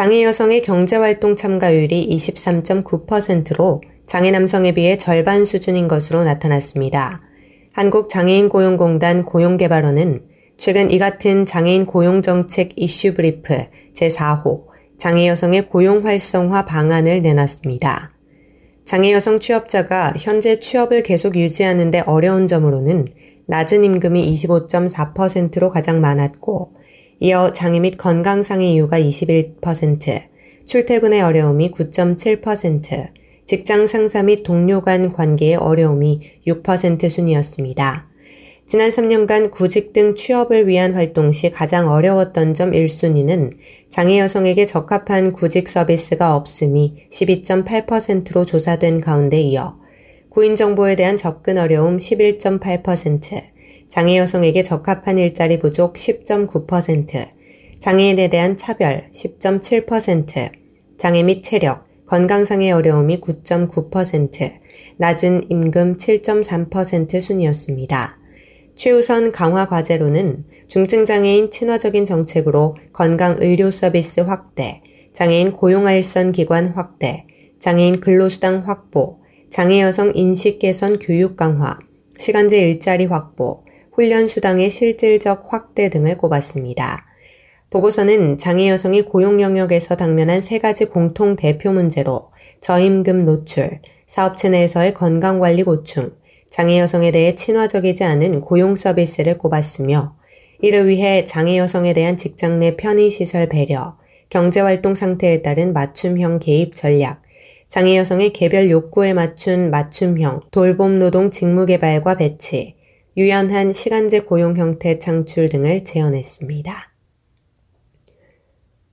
장애 여성의 경제활동 참가율이 23.9%로 장애 남성에 비해 절반 수준인 것으로 나타났습니다. 한국장애인 고용공단 고용개발원은 최근 이 같은 장애인 고용정책 이슈 브리프 제4호 장애 여성의 고용 활성화 방안을 내놨습니다. 장애 여성 취업자가 현재 취업을 계속 유지하는데 어려운 점으로는 낮은 임금이 25.4%로 가장 많았고 이어 장애 및 건강상의 이유가 21%, 출퇴근의 어려움이 9.7%, 직장 상사 및 동료 간 관계의 어려움이 6% 순이었습니다. 지난 3년간 구직 등 취업을 위한 활동 시 가장 어려웠던 점 1순위는 장애 여성에게 적합한 구직 서비스가 없음이 12.8%로 조사된 가운데 이어 구인 정보에 대한 접근 어려움 11.8%, 장애 여성에게 적합한 일자리 부족 10.9%, 장애인에 대한 차별 10.7%, 장애 및 체력, 건강상의 어려움이 9.9%, 낮은 임금 7.3% 순이었습니다. 최우선 강화 과제로는 중증장애인 친화적인 정책으로 건강의료 서비스 확대, 장애인 고용알선 기관 확대, 장애인 근로수당 확보, 장애 여성 인식 개선 교육 강화, 시간제 일자리 확보, 훈련 수당의 실질적 확대 등을 꼽았습니다. 보고서는 장애 여성이 고용 영역에서 당면한 세 가지 공통 대표 문제로 저임금 노출, 사업체 내에서의 건강관리 고충, 장애 여성에 대해 친화적이지 않은 고용 서비스를 꼽았으며 이를 위해 장애 여성에 대한 직장 내 편의시설 배려, 경제활동 상태에 따른 맞춤형 개입 전략, 장애 여성의 개별 욕구에 맞춘 맞춤형 돌봄 노동 직무 개발과 배치, 유연한 시간제 고용 형태 창출 등을 제언했습니다.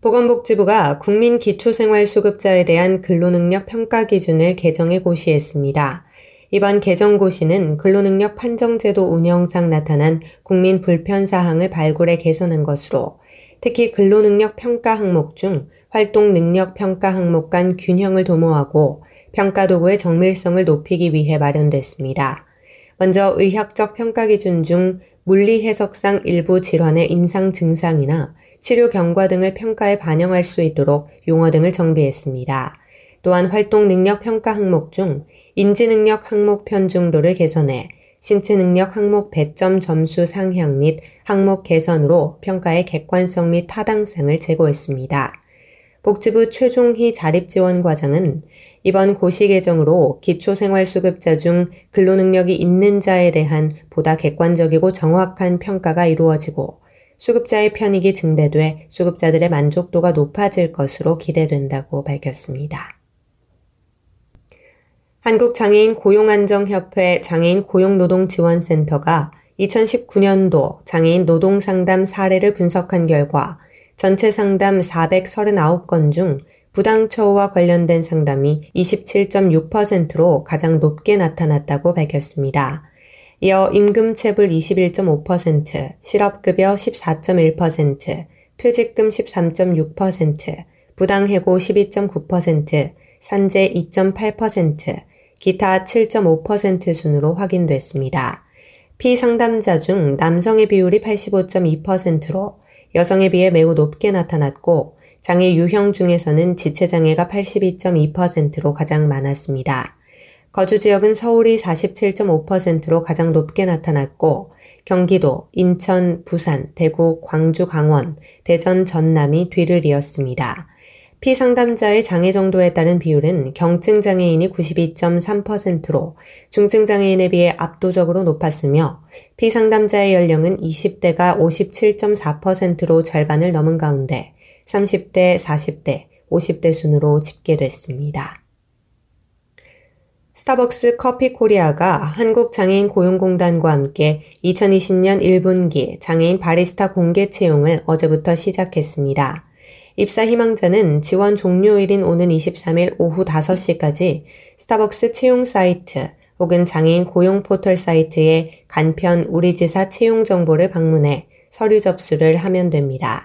보건복지부가 국민 기초생활수급자에 대한 근로능력 평가 기준을 개정해 고시했습니다. 이번 개정 고시는 근로능력 판정제도 운영상 나타난 국민 불편 사항을 발굴해 개선한 것으로 특히 근로능력 평가 항목 중 활동 능력 평가 항목 간 균형을 도모하고 평가 도구의 정밀성을 높이기 위해 마련됐습니다. 먼저 의학적 평가 기준 중 물리 해석상 일부 질환의 임상 증상이나 치료 경과 등을 평가에 반영할 수 있도록 용어 등을 정비했습니다. 또한 활동 능력 평가 항목 중 인지 능력 항목 편중도를 개선해 신체 능력 항목 배점 점수 상향 및 항목 개선으로 평가의 객관성 및 타당성을 제고했습니다. 복지부 최종희 자립지원과장은 이번 고시 개정으로 기초생활수급자 중 근로능력이 있는 자에 대한 보다 객관적이고 정확한 평가가 이루어지고 수급자의 편익이 증대돼 수급자들의 만족도가 높아질 것으로 기대된다고 밝혔습니다. 한국장애인 고용안정협회 장애인 고용노동지원센터가 2019년도 장애인 노동상담 사례를 분석한 결과 전체 상담 439건 중 부당처우와 관련된 상담이 27.6%로 가장 높게 나타났다고 밝혔습니다. 이어 임금체불 21.5%, 실업급여 14.1%, 퇴직금 13.6%, 부당해고 12.9%, 산재 2.8%, 기타 7.5% 순으로 확인됐습니다. 피상담자 중 남성의 비율이 85.2%로 여성에 비해 매우 높게 나타났고 장애 유형 중에서는 지체장애가 82.2%로 가장 많았습니다. 거주 지역은 서울이 47.5%로 가장 높게 나타났고 경기도, 인천, 부산, 대구, 광주, 강원, 대전, 전남이 뒤를 이었습니다. 피상담자의 장애 정도에 따른 비율은 경증 장애인이 92.3%로 중증 장애인에 비해 압도적으로 높았으며 피상담자의 연령은 20대가 57.4%로 절반을 넘은 가운데 30대, 40대, 50대 순으로 집계됐습니다. 스타벅스 커피 코리아가 한국장애인 고용공단과 함께 2020년 1분기 장애인 바리스타 공개 채용을 어제부터 시작했습니다. 입사 희망자는 지원 종료일인 오는 23일 오후 5시까지 스타벅스 채용 사이트 혹은 장애인 고용 포털 사이트에 간편 우리 지사 채용 정보를 방문해 서류 접수를 하면 됩니다.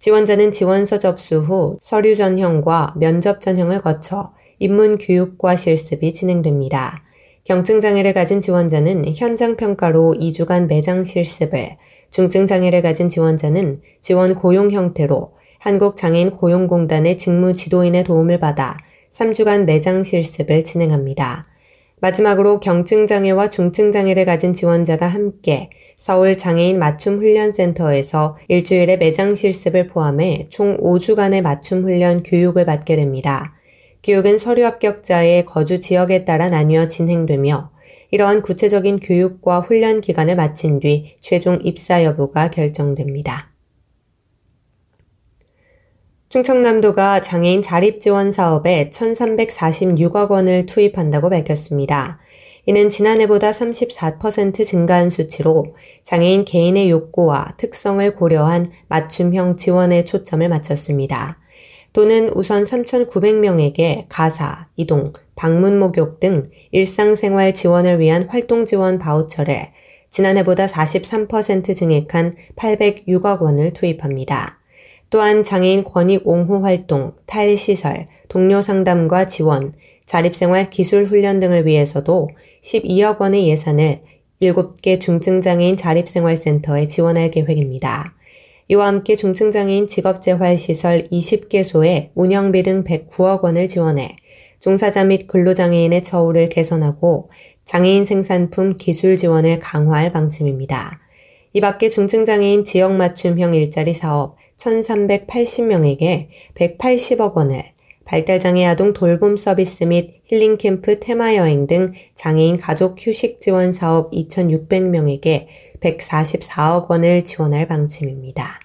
지원자는 지원서 접수 후 서류 전형과 면접 전형을 거쳐 입문 교육과 실습이 진행됩니다. 경증장애를 가진 지원자는 현장 평가로 2주간 매장 실습을, 중증장애를 가진 지원자는 지원 고용 형태로 한국장애인 고용공단의 직무 지도인의 도움을 받아 3주간 매장 실습을 진행합니다. 마지막으로 경증장애와 중증장애를 가진 지원자가 함께 서울 장애인 맞춤 훈련센터에서 일주일의 매장 실습을 포함해 총 5주간의 맞춤 훈련 교육을 받게 됩니다. 교육은 서류 합격자의 거주 지역에 따라 나뉘어 진행되며 이러한 구체적인 교육과 훈련 기간을 마친 뒤 최종 입사 여부가 결정됩니다. 충청남도가 장애인 자립 지원 사업에 1,346억 원을 투입한다고 밝혔습니다. 이는 지난해보다 34% 증가한 수치로 장애인 개인의 욕구와 특성을 고려한 맞춤형 지원에 초점을 맞췄습니다. 또는 우선 3,900명에게 가사, 이동, 방문 목욕 등 일상생활 지원을 위한 활동 지원 바우처를 지난해보다 43% 증액한 806억 원을 투입합니다. 또한 장애인 권익 옹호 활동, 탈시설, 동료 상담과 지원, 자립생활 기술 훈련 등을 위해서도 12억 원의 예산을 7개 중증장애인 자립생활센터에 지원할 계획입니다. 이와 함께 중증장애인 직업재활시설 20개소에 운영비 등 109억 원을 지원해 종사자 및 근로장애인의 처우를 개선하고 장애인 생산품 기술 지원을 강화할 방침입니다. 이 밖에 중증장애인 지역 맞춤형 일자리 사업 1,380명에게 180억 원을 발달장애 아동 돌봄 서비스 및 힐링캠프 테마 여행 등 장애인 가족 휴식 지원 사업 2,600명에게 144억 원을 지원할 방침입니다.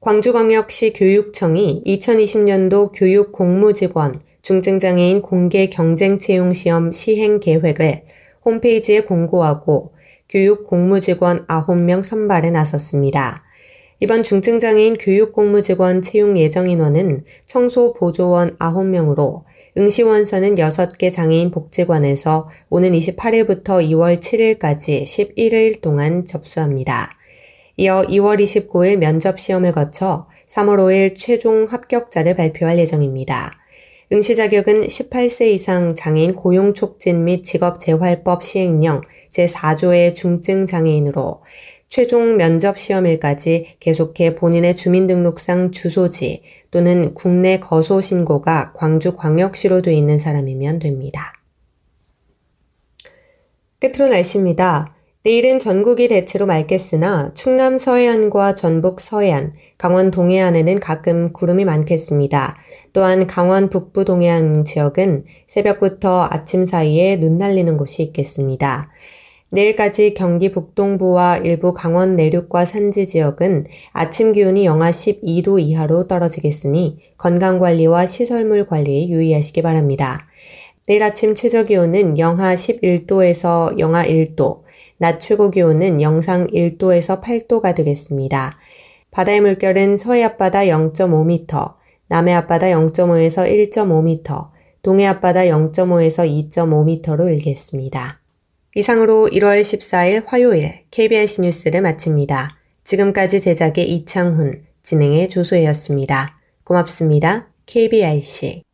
광주광역시 교육청이 2020년도 교육 공무직원 중증장애인 공개 경쟁 채용 시험 시행 계획을 홈페이지에 공고하고 교육 공무직원 9명 선발에 나섰습니다. 이번 중증장애인 교육 공무직원 채용 예정 인원은 청소 보조원 9명으로 응시원서는 6개 장애인 복지관에서 오는 28일부터 2월 7일까지 11일 동안 접수합니다. 이어 2월 29일 면접 시험을 거쳐 3월 5일 최종 합격자를 발표할 예정입니다. 응시 자격은 18세 이상 장애인 고용 촉진 및 직업 재활법 시행령 제4조의 중증 장애인으로 최종 면접 시험일까지 계속해 본인의 주민등록상 주소지 또는 국내 거소 신고가 광주광역시로 돼 있는 사람이면 됩니다. 끝으로 날씨입니다. 내일은 전국이 대체로 맑겠으나 충남 서해안과 전북 서해안, 강원 동해안에는 가끔 구름이 많겠습니다. 또한 강원 북부 동해안 지역은 새벽부터 아침 사이에 눈 날리는 곳이 있겠습니다. 내일까지 경기 북동부와 일부 강원 내륙과 산지 지역은 아침 기온이 영하 12도 이하로 떨어지겠으니 건강관리와 시설물 관리에 유의하시기 바랍니다. 내일 아침 최저 기온은 영하 11도에서 영하 1도, 낮 최고 기온은 영상 1도에서 8도가 되겠습니다. 바다의 물결은 서해 앞바다 0.5m, 남해 앞바다 0.5에서 1.5m, 동해 앞바다 0.5에서 2.5m로 일겠습니다. 이상으로 1월 14일 화요일 KBS 뉴스를 마칩니다. 지금까지 제작의 이창훈, 진행의 조소혜였습니다. 고맙습니다. KBIC.